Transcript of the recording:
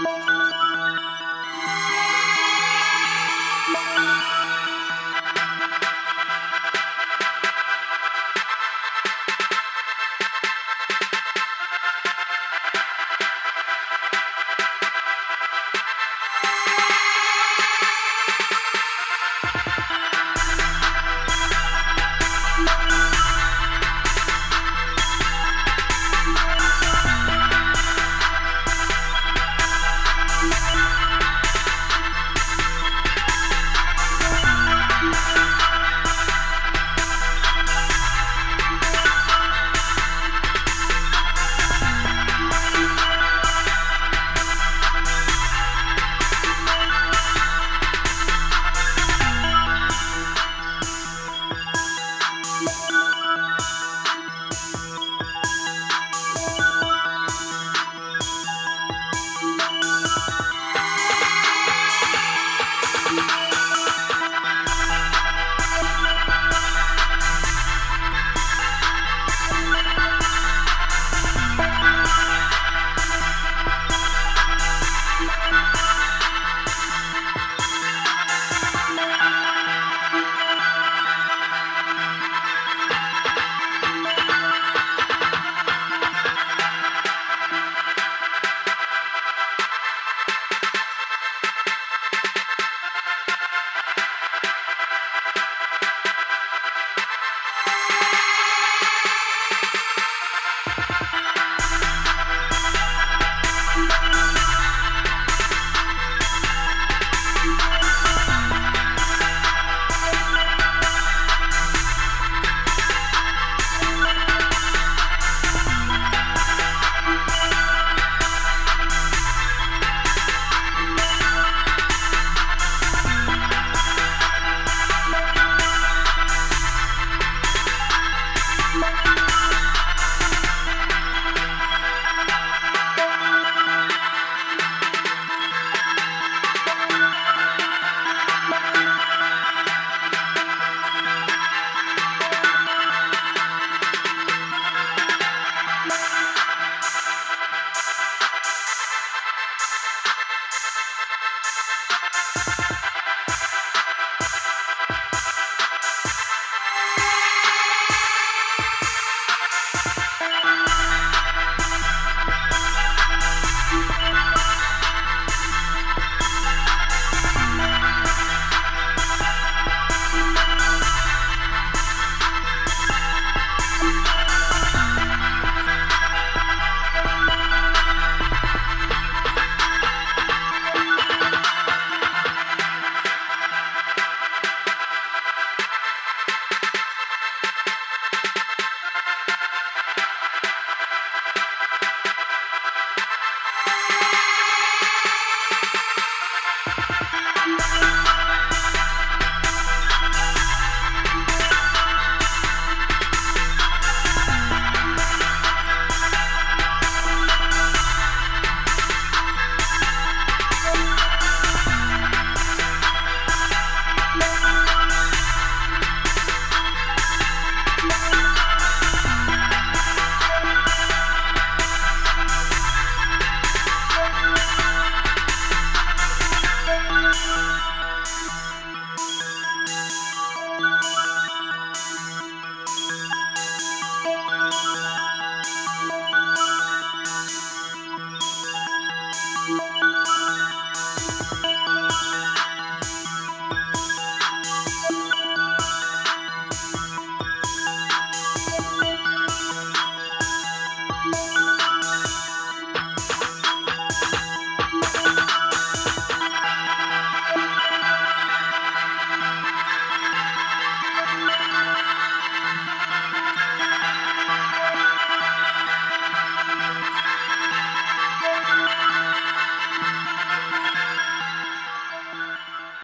Música Música